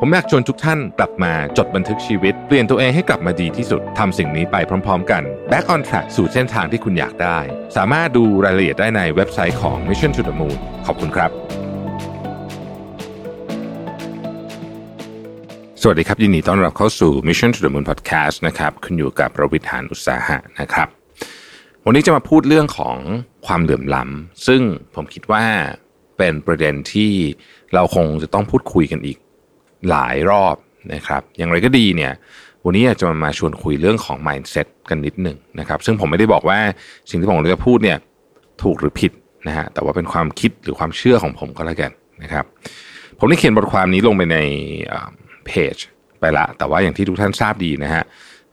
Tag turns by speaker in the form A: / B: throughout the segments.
A: ผมอยากชวนทุกท่านกลับมาจดบันทึกชีวิต เปลี่ยนตัวเองให้กลับมาดีที่สุดทำสิ่งนี้ไปพร้อม ๆ กัน Back on Track สู่เส้นทางที่คุณอยากได้ สามารถดูรายละเอียดได้ในเว็บไซต์ของ Mission to the Moon ขอบคุณครับ สวัสดีครับ ยินดีต้อนรับเข้าสู่ Mission to the Moon Podcast นะครับคุณอยู่กับประวิทยานอุตสาหะนะครับ วันนี้จะมาพูดเรื่องของความเหลื่อมล้ำซึ่งผมคิดว่าเป็นประเด็นที่เราคงจะต้องพูดคุยกันอีก หลายรอบนะครับ อย่างไรก็ดีเนี่ย วันนี้อยากจะมาชวนคุยเรื่องของ mindset กันนิดหนึ่งนะครับ ซึ่งผมไม่ได้บอกว่าสิ่งที่ผมจะพูดเนี่ยถูกหรือผิดนะฮะ แต่ว่าเป็นความคิดหรือความเชื่อของผมก็แล้วกันนะครับ ผมได้เขียนบทความนี้ลงไปในเพจไปละ แต่ว่าอย่างที่ทุกท่านทราบดีนะฮะ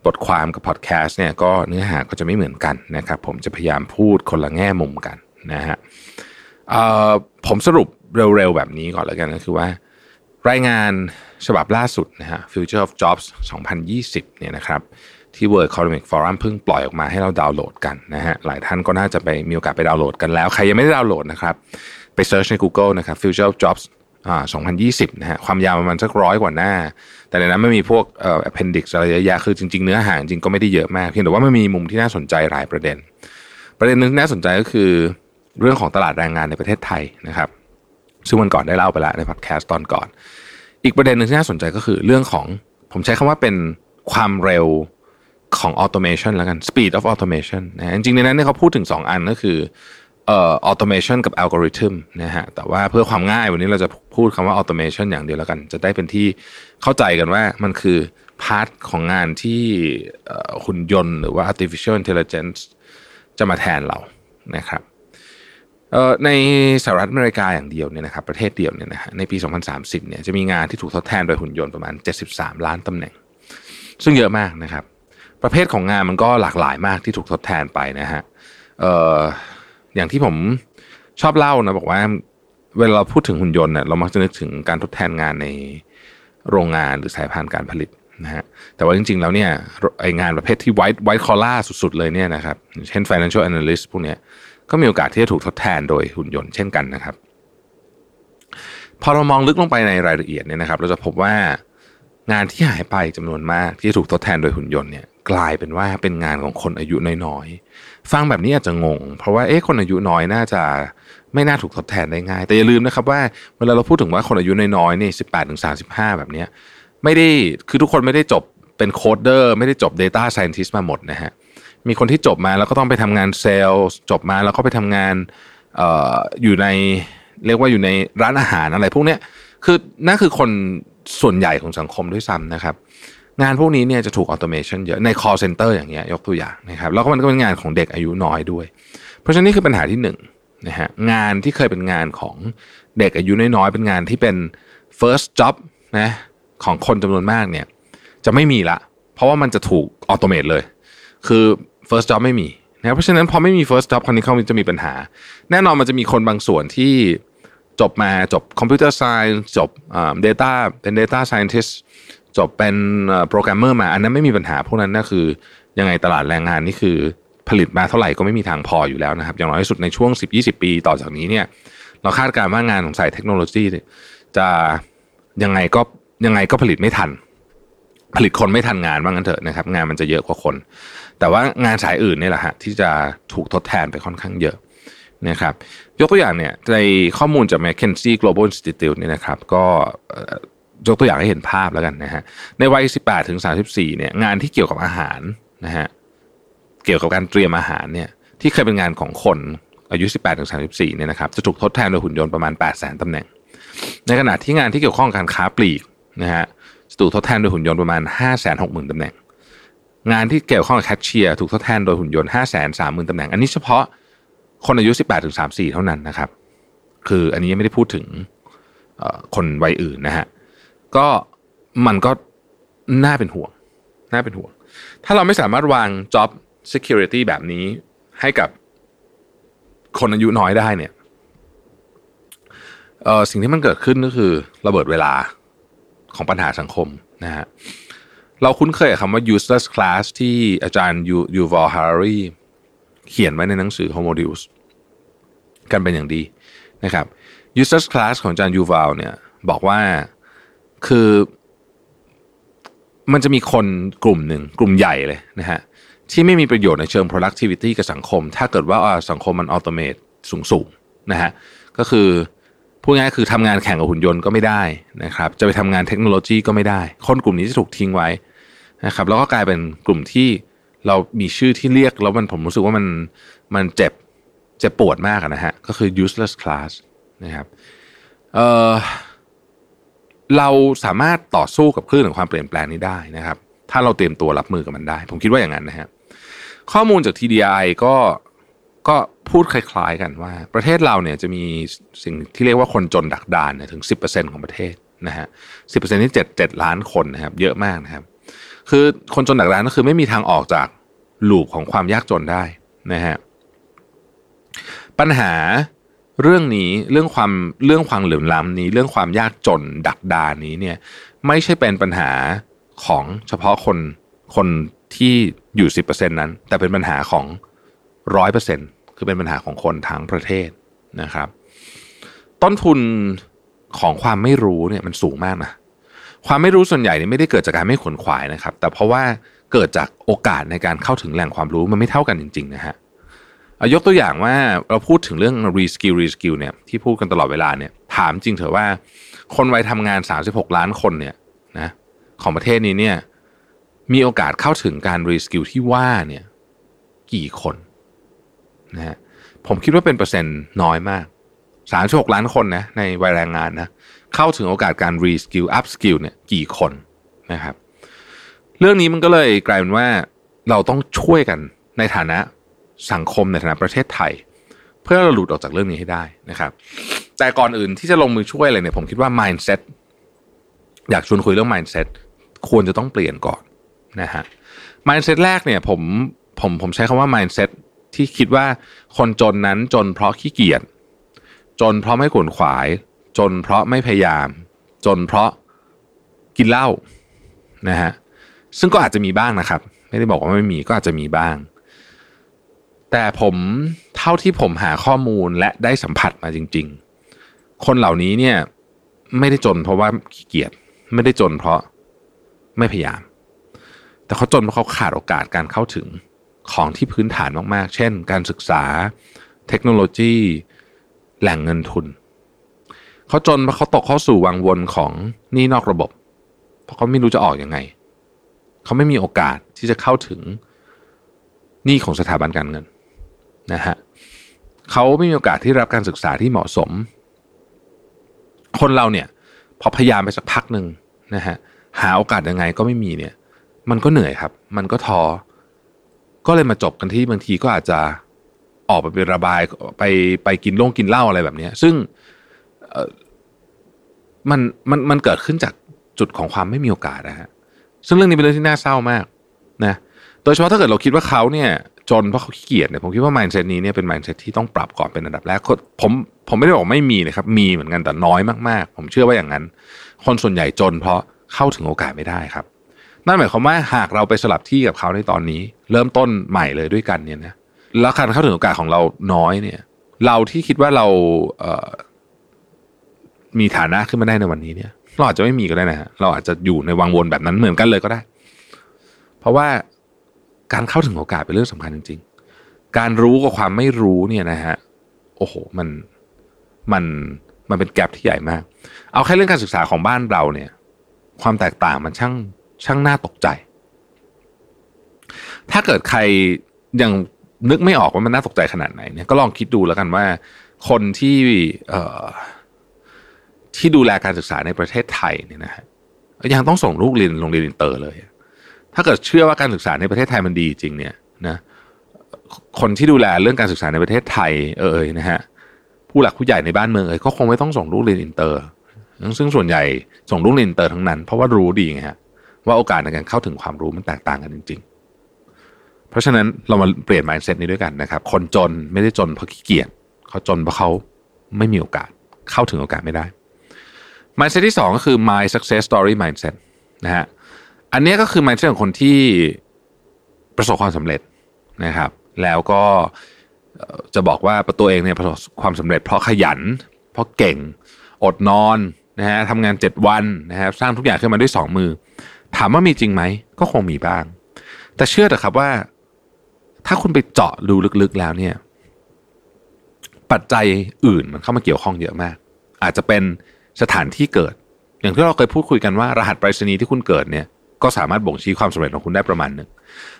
A: บทความกับพอดแคสต์เนี่ยก็เนื้อหาก็จะไม่เหมือนกันนะครับ ผมจะพยายามพูดคนละแง่มุมกันนะฮะผมสรุปเร็วๆแบบนี้ก่อนแล้วกันก็คือว่า รายงานฉบับล่าสุดนะฮะ Future of Jobs 2020 เนี่ยนะครับ ที่ World Economic Forum เพิ่งปล่อยออกมาให้เราดาวน์โหลดกันนะฮะ หลายท่านก็น่าจะไปมีโอกาสไปดาวน์โหลดกันแล้ว ใครยังไม่ได้ดาวน์โหลดนะครับ ไปเซิร์ชใน Google นะครับ Future of Jobs อ่า2020 นะฮะ ความยาวประมาณสักร้อยกว่าหน้า แต่ในนั้นไม่มีพวกเอ่อ appendix อะไรเยอะแยะคือจริง ๆ เนื้อหาจริงก็ไม่ได้เยอะมาก เพียงแต่ว่ามันมีมุมที่น่าสนใจหลายประเด็น ประเด็นนึงที่น่าสนใจก็คือเรื่องของตลาดแรงงานในประเทศไทยนะครับ ซึ่งวันก่อนได้เล่าไปแล้วในพอดแคสต์ตอนก่อน อีกประเด็นหนึ่งที่น่าสนใจก็คือเรื่องของผมใช้คำว่าเป็นความเร็วของ automation แล้วกัน speed of automation นะจริงๆในนั้นเนี่ยเขาพูดถึง 2 อันก็คือเอ่อ automation กับ algorithm นะฮะแต่ว่าเพื่อความง่ายวันนี้เราจะพูดคำว่า automation อย่างเดียวแล้วกัน จะได้เป็นที่เข้าใจกันว่ามันคือพาร์ทของงานที่หุ่นยนต์หรือว่า artificial intelligence จะมาแทนเรานะครับ ในสหรัฐอเมริกาอย่างเดียวเนี่ยนะครับประเทศเดียวเนี่ยนะฮะในปี 2030 เนี่ยจะมีงานที่ถูกทดแทนโดยหุ่นยนต์ประมาณ 73 ล้านตำแหน่ง ซึ่งเยอะมากนะครับ ประเภทของงานมันก็หลากหลายมากที่ถูกทดแทนไปนะฮะอย่างที่ผมชอบเล่านะบอกว่าเวลาเราพูดถึงหุ่นยนต์เนี่ยเรามักจะนึกถึงการทดแทนงานในโรงงานหรือสายพานการผลิตนะฮะแต่ว่าจริง ๆ แล้วเนี่ยไองานประเภทที่ไวท์ไวท์คอล่าสุด ๆ เลยเนี่ยนะครับเช่น financial analyst พวกเนี้ย ก็มีโอกาสที่จะถูกทดแทนโดยหุ่นยนต์เช่นกันนะครับ พอเรามองลึกลงไปในรายละเอียดเนี่ยนะครับ เราจะพบว่างานที่หายไปจำนวนมากที่ถูกทดแทนโดยหุ่นยนต์เนี่ยกลายเป็นว่าเป็นงานของคนอายุน้อยๆ ฟังแบบนี้อาจจะงง เพราะว่าเอ๊ะคนอายุน้อยน่าจะไม่น่าถูกทดแทนได้ง่าย แต่อย่าลืมนะครับว่าเวลาเราพูดถึงว่าคนอายุน้อยๆนี่สิบแปดถึงสามสิบห้าแบบเนี้ยไม่ได้คือทุกคนไม่ได้จบเป็น coder ไม่ได้จบ Data Scientist มาหมดนะฮะ มีคนที่จบมาแล้วก็ต้องไปทำงานเซลล์จบมาแล้วก็ไปทำงานอออยู่ในเรียกว่าอยู่ในร้านอาหารอะไรพวกนี้คือนั่นคือคนส่วนใหญ่ของสังคมด้วยซ้ำนะครับงานพวกนี้เนี่ยจะถูก automation เยอะใน call center อย่างเงี้ยยกตัวอย่างนะครับแล้วก็มันก็เป็นงานของเด็กอายุน้อยด้วย เพราะฉะนั้นนี่คือปัญหาที่หนึ่งนะฮะงานที่เคยเป็นงานของเด็กอายุน้อยๆเป็นงานที่เป็น first job นะของคนจำนวนมากเนี่ยจะไม่มีละ เพราะว่ามันจะถูก automate เลย คือ first job ไม่มีนะเพราะฉะนั้นพอไม่มี first job คนนี้เขาจะมีปัญหา แน่นอนมันจะมีคนบางส่วนที่จบมาจบ computer science จบ data เป็น data scientist จบเป็นโปรแกรมเมอร์มา อันนั้นไม่มีปัญหาพวกนั้นนั่นคือยังไงตลาดแรงงานนี่คือผลิตมาเท่าไหร่ก็ไม่มีทางพออยู่แล้วนะครับ อย่างน้อยที่สุดในช่วง 10-20 ปีต่อจากนี้เนี่ยเราคาดการณ์ว่างานของสายเทคโนโลยีจะยังไงก็ยังไงก็ผลิตไม่ทัน ผลิตคนไม่ทันงานว่างั้นเถอะนะครับ งานมันจะเยอะกว่าคน แต่ว่างานสายอื่นนี่แหละฮะที่จะถูกทดแทนไปค่อนข้างเยอะนะครับยกตัวอย่างเนี่ยในข้อมูลจาก McKinsey Global Institute เนี่ยนะครับก็ยกตัวอย่างให้เห็นภาพแล้วกันนะฮะในวัย 18 ถึง 34 เนี่ยงานที่เกี่ยวกับอาหารนะฮะเกี่ยวกับการเตรียมอาหารเนี่ยที่เคยเป็นงานของคนอายุ 18 ถึง 34 เนี่ยนะครับจะถูกทดแทนโดยหุ่นยนต์ประมาณ 8 0 0 0 0 0ตำแหน่ง ในขณะที่งานที่เกี่ยวข้องกับการค้าปลีกนะฮะจะถูกทดแทนโดยหุ่นยนต์ประมาณ 5 6 0 0 0 0ตำแหน่ง งานที่เกี่ยวข้องกับแคชเชียร์ถูกทดแทนโดยหุ่นยนต์ห้าแสนสามหมื่นตำแหน่ง อันนี้เฉพาะคนอายุสิบแปดถึงเท่านั้นนะครับ คืออันนี้ยังไม่ได้พูดถึงคนวัยอื่นนะฮะ ก็มันก็น่าเป็นห่วง น่าเป็นห่วง ถ้าเราไม่สามารถวาง job security แบบนี้ให้กับคนอายุน้อยได้เนี่ยสิ่งที่มันเกิดขึ้นก็คือระเบิดเวลาของปัญหาสังคมนะฮะ เราคุ้นเคยกับคำว่า useless class ที่อาจารย์ยูยูวอลฮาร์รีเขียนไว้ในหนังสือ Homo Deus กันเป็นอย่างดีนะครับ useless class ของอาจารย์ยูวาลเนี่ยบอกว่าคือมันจะมีคนกลุ่มหนึ่งกลุ่มใหญ่เลยนะฮะที่ไม่มีประโยชน์ในเชิง productivity กับสังคม ถ้าเกิดว่าสังคมมัน automate สูงๆนะฮะก็คือ พูดง่ายคือทำงานแข่งกับหุ่นยนต์ก็ไม่ได้นะครับ จะไปทำงานเทคโนโลยีก็ไม่ได้ คนกลุ่มนี้จะถูกทิ้งไว้นะครับแล้วก็กลายเป็นกลุ่มที่เรามีชื่อที่เรียกแล้วมันผมรู้สึกว่ามันมันเจ็บเจ็บปวดมากนะฮะก็คือ useless class นะครับเอ่อเราสามารถต่อสู้กับคลื่นของความเปลี่ยนแปลงนี้ได้นะครับ ถ้าเราเตรียมตัวรับมือกับมันได้ ผมคิดว่าอย่างนั้นนะฮะข้อมูลจาก TDI ก็ก็ พูดคล้าย ๆ กันว่า ประเทศเราเนี่ยจะมีสิ่งที่เรียกว่าคนจนดักดานเนี่ยถึง 10%ของประเทศนะฮะสิที่7 7ล้านคนนะครับ เยอะมากนะครับ คือคนจนดักดานก็คือไม่มีทางออกจากลูปของความยากจนได้นะฮะปัญหาเรื่องนี้เรื่องความเรื่องความเหลื่อมล้ำนี้ เรื่องความยากจนดักดานนี้เนี่ยไม่ใช่เป็นปัญหาของเฉพาะคนคนที่อยู่สิบเปอร์เซ็นนั้น แต่เป็นปัญหาของร้อยเปอร์เซ็น คือเป็นปัญหาของคนทั้งประเทศนะครับ ต้นทุนของความไม่รู้เนี่ยมันสูงมากนะความไม่รู้ส่วนใหญ่เนี่ยไม่ได้เกิดจากการไม่ขนขวายนะครับ แต่เพราะว่าเกิดจากโอกาสในการเข้าถึงแหล่งความรู้มันไม่เท่ากันจริงๆนะฮะยกตัวอย่างว่าเราพูดถึงเรื่อง reskill reskill เนี่ยที่พูดกันตลอดเวลาเนี่ยถามจริงเถอะว่าคนวัยทำงาน 36 ล้านคนเนี่ยนะของประเทศนี้เนี่ยมีโอกาสเข้าถึงการ reskill ที่ว่าเนี่ยกี่คน นะฮะผมคิดว่าเป็นเปอร์เซ็นต์น้อยมาก36ล้านคนนะในวัยแรงงานนะเข้าถึงโอกาสการ reskill upskill เนี่ยกี่คนนะครับเรื่องนี้มันก็เลยกลายเป็นว่าเราต้องช่วยกันในฐานะสังคมในฐานะประเทศไทย เพื่อเราหลุดออกจากเรื่องนี้ให้ได้นะครับ แต่ก่อนอื่นที่จะลงมือช่วยอะไรเนี่ยผมคิดว่า mindset อยากชวนคุยเรื่อง mindset ควรจะต้องเปลี่ยนก่อนนะฮะ mindset แรกเนี่ยผมผมผมใช้คำว่า mindset ที่คิดว่าคนจนนั้นจนเพราะขี้เกียจจนเพราะไม่ขวนขวาย จนเพราะไม่พยายาม จนเพราะกินเหล้านะฮะซึ่งก็อาจจะมีบ้างนะครับ ไม่ได้บอกว่าไม่มีก็อาจจะมีบ้าง แต่ผมเท่าที่ผมหาข้อมูลและได้สัมผัสมาจริง ๆ คนเหล่านี้เนี่ยไม่ได้จนเพราะว่าขี้เกียจไม่ได้จนเพราะไม่พยายาม แต่เขาจนเพราะเขาขาดโอกาสการเข้าถึง ของที่พื้นฐานมากๆ เช่น การศึกษา เทคโนโลยี แหล่งเงินทุน เขาจนเพราะเขาตกเข้าสู่วังวนของหนี้นอกระบบ เพราะเขาไม่รู้จะออกอยังไง เขาไม่มีโอกาสที่จะเข้าถึงหนี้ของสถาบันการเงินนะฮะเขาไม่มีโอกาสที่รับการศึกษาที่เหมาะสม คนเราเนี่ยพอพยายามไปสักพักหนึ่งนะฮะหาโอกาสยังไงก็ไม่มีเนี่ย มันก็เหนื่อยครับ มันก็ท้อ ก็เลยมาจบกันที่บางทีก็อาจจะออกไปไประบายไปไปกินล่งกินเหล้าอะไรแบบนี้ซึ่งมันมันมันเกิดขึ้นจากจุดของความไม่มีโอกาสนะฮะซึ่งเรื่องนี้เป็นเรื่องที่น่าเศร้ามากนะโดยเฉพาะถ้าเกิดเราคิดว่าเขาเนี่ย จนเพราะเขาขี้เกียจเนี่ยผมคิดว่า mindset นี้เนี่ยเป็น mindset ที่ต้องปรับก่อนเป็นอันดับแรกผมผมไม่ได้บอกไม่มีนะครับ มีเหมือนกันแต่น้อยมากๆ ผมเชื่อว่าอย่างนั้น คนส่วนใหญ่จนเพราะเข้าถึงโอกาสไม่ได้ครับ นั่นหมายความว่าหากเราไปสลับที่กับเขาในตอนนี้ เริ่มต้นใหม่เลยด้วยกันเนี่ยนะแล้วการเข้าถึงโอกาสของเราน้อยเนี่ย เราที่คิดว่าเราเออมีฐานะขึ้นมาได้ในวันนี้เนี่ยเราอาจจะไม่มีก็ได้นะฮะเราอาจจะอยู่ในวังวนแบบนั้นเหมือนกันเลยก็ได้ เพราะว่าการเข้าถึงโอกาสเป็นเรื่องสำคัญจริง ๆ การรู้กับความไม่รู้เนี่ยนะฮะโอ้โหมันมันมันเป็นแกลบที่ใหญ่มาก เอาแค่เรื่องการศึกษาของบ้านเราเนี่ย ความแตกต่างมันช่าง ช่างน่าตกใจ ถ้าเกิดใครยังนึกไม่ออกว่ามันน่าตกใจขนาดไหนเนี่ยก็ลองคิดดูแล้วกันว่า คนที่เออที่ดูแลการศึกษาในประเทศไทยเนี่ยนะฮะยังต้องส่งลูกเรียนโรงเรียนอินเตอร์เลย ถ้าเกิดเชื่อว่าการศึกษาในประเทศไทยมันดีจริงเนี่ยนะคนที่ดูแลเรื่องการศึกษาในประเทศไทย เอ่ยนะฮะผู้หลักผู้ใหญ่ในบ้านเมืองเอ่ยก็คงไม่ต้องส่งลูกเรียนอินเตอร์ ซึ่งส่วนใหญ่ส่งลูกเรียนอินเตอร์ทั้งนั้น เพราะว่ารู้ดีไงฮะ ว่าโอกาสในการเข้าถึงความรู้มันแตกต่างกันจริง ๆ เพราะฉะนั้นเรามาเปลี่ยน mindset นี้ด้วยกันนะครับ คนจนไม่ได้จนเพราะขี้เกียจเขาจนเพราะเขาไม่มีโอกาสเข้าถึงโอกาสไม่ได้ mindset ที่สองก็คือ my success story mindset นะฮะอันนี้ก็คือ mindset ของคนที่ประสบความสำเร็จนะครับ แล้วก็จะบอกว่าตัวเองเนี่ยประสบความสำเร็จเพราะขยัน เพราะเก่งอดนอนนะฮะทำงานเจ็ดวันนะครับสร้างทุกอย่างขึ้นมาด้วยสองมือ ถามว่ามีจริงไหม ก็คงมีบ้าง แต่เชื่อเถอะครับว่า ถ้าคุณไปเจาะดูลึกๆแล้วเนี่ย ปัจจัยอื่นมันเข้ามาเกี่ยวข้องเยอะมาก อาจจะเป็นสถานที่เกิด อย่างที่เราเคยพูดคุยกันว่ารหัสไปรษณีย์ที่คุณเกิดเนี่ย ก็สามารถบ่งชี้ความสำเร็จของคุณได้ประมาณหนึ่ง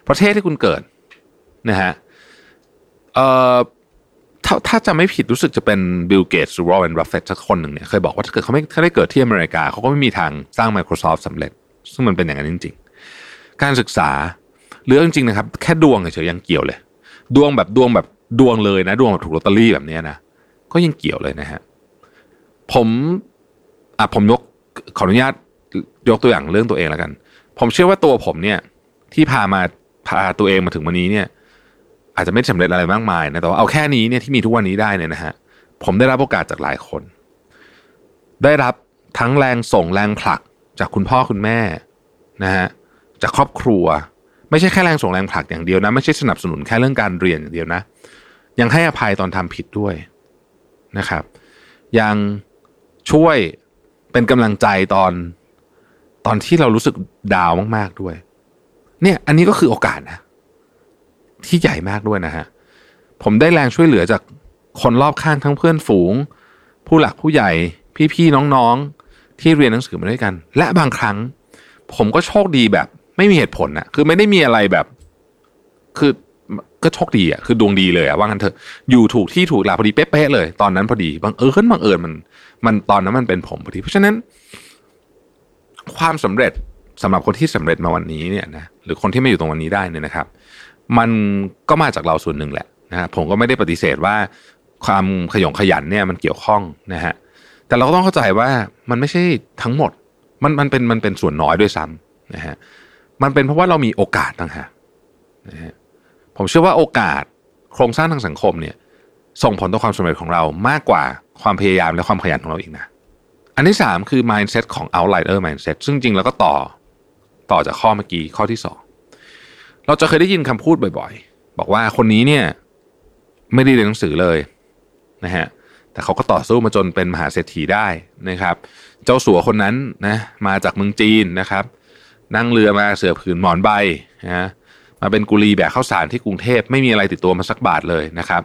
A: ประเทศที่คุณเกิดนะฮะเอ่อถ้าถ้าจำไม่ผิดรู้สึกจะเป็นบิลเกตส์หรือวอร์เรนบัฟเฟตต์สักคนหนึ่งเนี่ยเคยบอกว่าถ้าเกิดเขาไม่ถ้าได้เกิดที่อเมริกาเขาก็ไม่มีทางสร้าง Microsoft สำเร็จ ซึ่งมันเป็นอย่างนั้นจริง ๆ การศึกษาหรือจริงนะครับ แค่ดวงเฉยยังเกี่ยวเลย ดวงแบบดวงแบบดวงเลยนะ ดวงแบบถูกลอตเตอรี่แบบนี้นะก็ยังเกี่ยวเลยนะฮะผมอะผมยกขออนุญาตยกตัวอย่างเรื่องตัวเองแล้วกัน ผมเชื่อว่าตัวผมเนี่ย ที่พามาพาตัวเองมาถึงวันนี้เนี่ย อาจจะไม่สำเร็จอะไรมากมายนะแต่ว่าเอาแค่นี้เนี่ยที่มีทุกวันนี้ได้เนี่ยนะฮะผมได้รับโอกาสจากหลายคน ได้รับทั้งแรงส่งแรงผลัก จากคุณพ่อคุณแม่นะฮะจากครอบครัว ไม่ใช่แค่แรงส่งแรงผลักอย่างเดียวนะ ไม่ใช่สนับสนุนแค่เรื่องการเรียนอย่างเดียวนะ ยังให้อภัยตอนทำผิดด้วยนะครับ ยังช่วยเป็นกำลังใจตอนตอนที่เรารู้สึกดาวมาก ๆด้วย เนี่ยอันนี้ก็คือโอกาสนะ ที่ใหญ่มากด้วยนะฮะผมได้แรงช่วยเหลือจากคนรอบข้างทั้งเพื่อนฝูง ผู้หลักผู้ใหญ่พี่ๆน้องๆ ที่เรียนหนังสือมาด้วยกัน และบางครั้ง ผมก็โชคดีแบบ ไม่มีเหตุผลนะคือไม่ได้มีอะไรแบบ คือก็โชคดีอะคือดวงดีเลยอะว่างั้นเถอะอยู่ถูกที่ถูกเวลาพอดีเป๊ะๆเลย ตอนนั้นพอดีบางเอิญบางเอิญมัน มันตอนนั้นมันเป็นผมพอดี เพราะฉะนั้น ความสำเร็จสำหรับคนที่สำเร็จมาวันนี้เนี่ยนะหรือคนที่ไม่อยู่ตรงวันนี้ได้เนี่ยนะครับ มันก็มาจากเราส่วนหนึ่งแหละนะฮะผมก็ไม่ได้ปฏิเสธว่าความขยงขยันเนี่ยมันเกี่ยวข้องนะฮะ แต่เราก็ต้องเข้าใจว่ามันไม่ใช่ทั้งหมด มันมันเป็นมันเป็นส่วนน้อยด้วยซ้ำนะฮะมันเป็นเพราะว่าเรามีโอกาสต่างหากนะฮะผมเชื่อว่าโอกาสโครงสร้างทางสังคมเนี่ยส่งผลต่อความสำเร็จของเรามากกว่าความพยายามและความขยันของเราอีกนะอันที่สามคือ mindset ของ outlier mindset ซึ่งจริงแล้วก็ต่อต่อจากข้อเมื่อกี้ข้อที่สองเราจะเคยได้ยินคำพูดบ่อยๆ บอกว่าคนนี้เนี่ยไม่ได้เรียนหนังสือเลยนะฮะ แต่เขาก็ต่อสู้มาจนเป็นมหาเศรษฐีได้นะครับ เจ้าสัวคนนั้นนะมาจากเมืองจีนนะครับ นั่งเรือมาเสือผืนหมอนใบนะมาเป็นกุลีแบกข้าวสารที่กรุงเทพไม่มีอะไรติดตัวมาสักบาทเลยนะครับ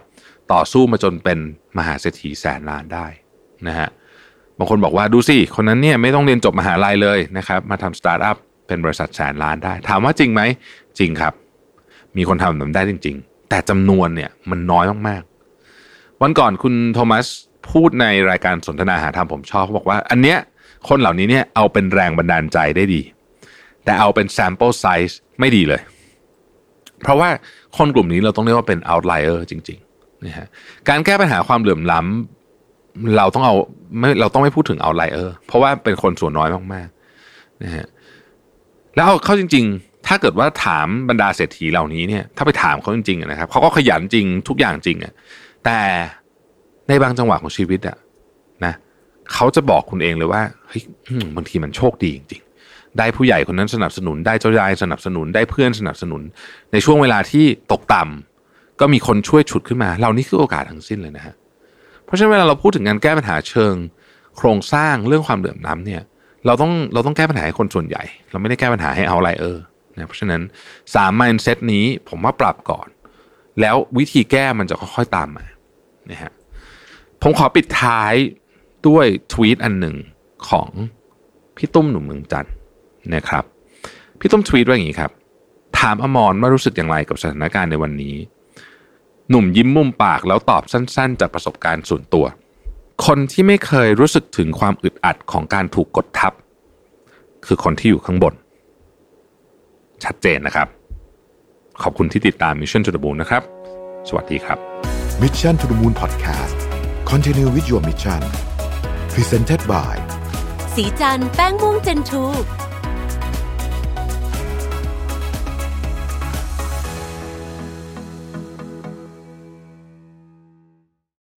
A: ต่อสู้มาจนเป็นมหาเศรษฐีแสนล้านได้นะฮะบางคนบอกว่าดูสิคนนั้นเนี่ยไม่ต้องเรียนจบมหาลัยเลยนะครับมาทำสตาร์ทอัพเป็นบริษัทแสนล้านได้ ถามว่าจริงไหมจริงครับ มีคนทำแบบได้จริง ๆ แต่จำนวนเนี่ยมันน้อยมาก วันก่อนคุณโทมัสพูดในรายการสนทนาหาธรรมผมชอบเขาบอกว่า อันเนี้ยคนเหล่านี้เนี่ยเอาเป็นแรงบันดาลใจได้ดี แต่เอาเป็น sample size ไม่ดีเลย เพราะว่าคนกลุ่มนี้เราต้องเรียกว่าเป็น outlier จริงๆนะฮะการแก้ปัญหาความเหลื่อมล้ำเราต้องเอาไม่เราต้องไม่พูดถึง outlier เพราะว่าเป็นคนส่วนน้อยมากๆนะฮะแล้วเอาเข้าจริง ๆ ถ้าเกิดว่าถามบรรดาเศรษฐีเหล่านี้เนี่ยถ้าไปถามเขาจริงๆนะครับเขาก็ขยันจริงทุกอย่างจริงอะ แต่ในบางจังหวะของชีวิตอะนะเขาจะบอกคุณเองเลยว่าเฮ้ยบางทีมันโชคดีจริงๆ ได้ผู้ใหญ่คนนั้นสนับสนุน ได้เจ้ายายสนับสนุนได้เพื่อนสนับสนุน ในช่วงเวลาที่ตกต่ำก็มีคนช่วยฉุดขึ้นมาเหล่านี้คือโอกาสทั้งสิ้นเลยนะฮะเพราะฉะนั้นเวลาเราพูดถึงการแก้ปัญหาเชิง โครงสร้างเรื่องความเหลื่อมล้ำเนี่ย เราต้องเราต้องแก้ปัญหาให้คนส่วนใหญ่ เราไม่ได้แก้ปัญหาให้เอาไลเออร์นะเพราะฉะนั้นสาม mindset นี้ผมว่าปรับก่อน แล้ววิธีแก้มันจะค่อยๆตามมานะฮะผมขอปิดท้ายด้วยทวีตอันหนึ่งของพี่ตุ้มหนุ่มเมืองจันนะครับ พี่ตุ้มทวีตว่าอย่างนี้ครับ ถามอมรว่ารู้สึกอย่างไรกับสถานการณ์ในวันนี้ หนุ่มยิ้มมุมปากแล้วตอบสั้น ๆ จากประสบการณ์ส่วนตัว คนที่ไม่เคยรู้สึกถึงความอึดอัดของการถูกกดทับ คือคนที่อยู่ข้างบน ชัดเจนนะครับ ขอบคุณที่ติดตาม Mission to the Moon นะครับ สวัสดีครับ
B: Mission to the Moon Podcast Continue with your mission Presented by
C: สีจันแป้งม่วงเจนทู